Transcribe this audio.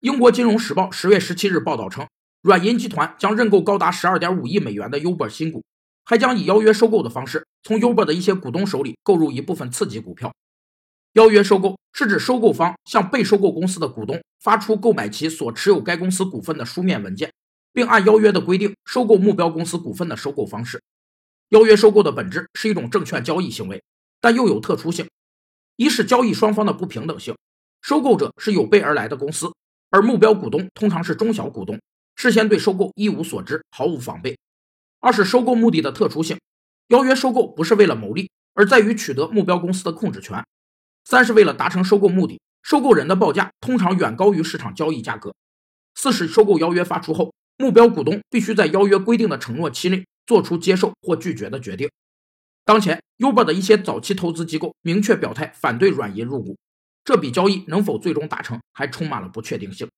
英国金融时报十月十七日报道称，软银集团将认购高达十二点五亿美元的 Uber 新股，还将以邀约收购的方式从 Uber 的一些股东手里购入一部分次级股票。邀约收购是指收购方向被收购公司的股东发出购买其所持有该公司股份的书面文件，并按邀约的规定收购目标公司股份的收购方式。邀约收购的本质是一种证券交易行为，但又有特殊性：一是交易双方的不平等性，收购者是有备而来的公司，而目标股东通常是中小股东，事先对收购一无所知，毫无防备；二是收购目的的特殊性，邀约收购不是为了牟利，而在于取得目标公司的控制权。三是为了达成收购目的，收购人的报价通常远高于市场交易价格。四是收购邀约发出后，目标股东必须在邀约规定的承诺期内做出接受或拒绝的决定。当前，Uber 的一些早期投资机构明确表态反对软银入股，这笔交易能否最终达成，还充满了不确定性。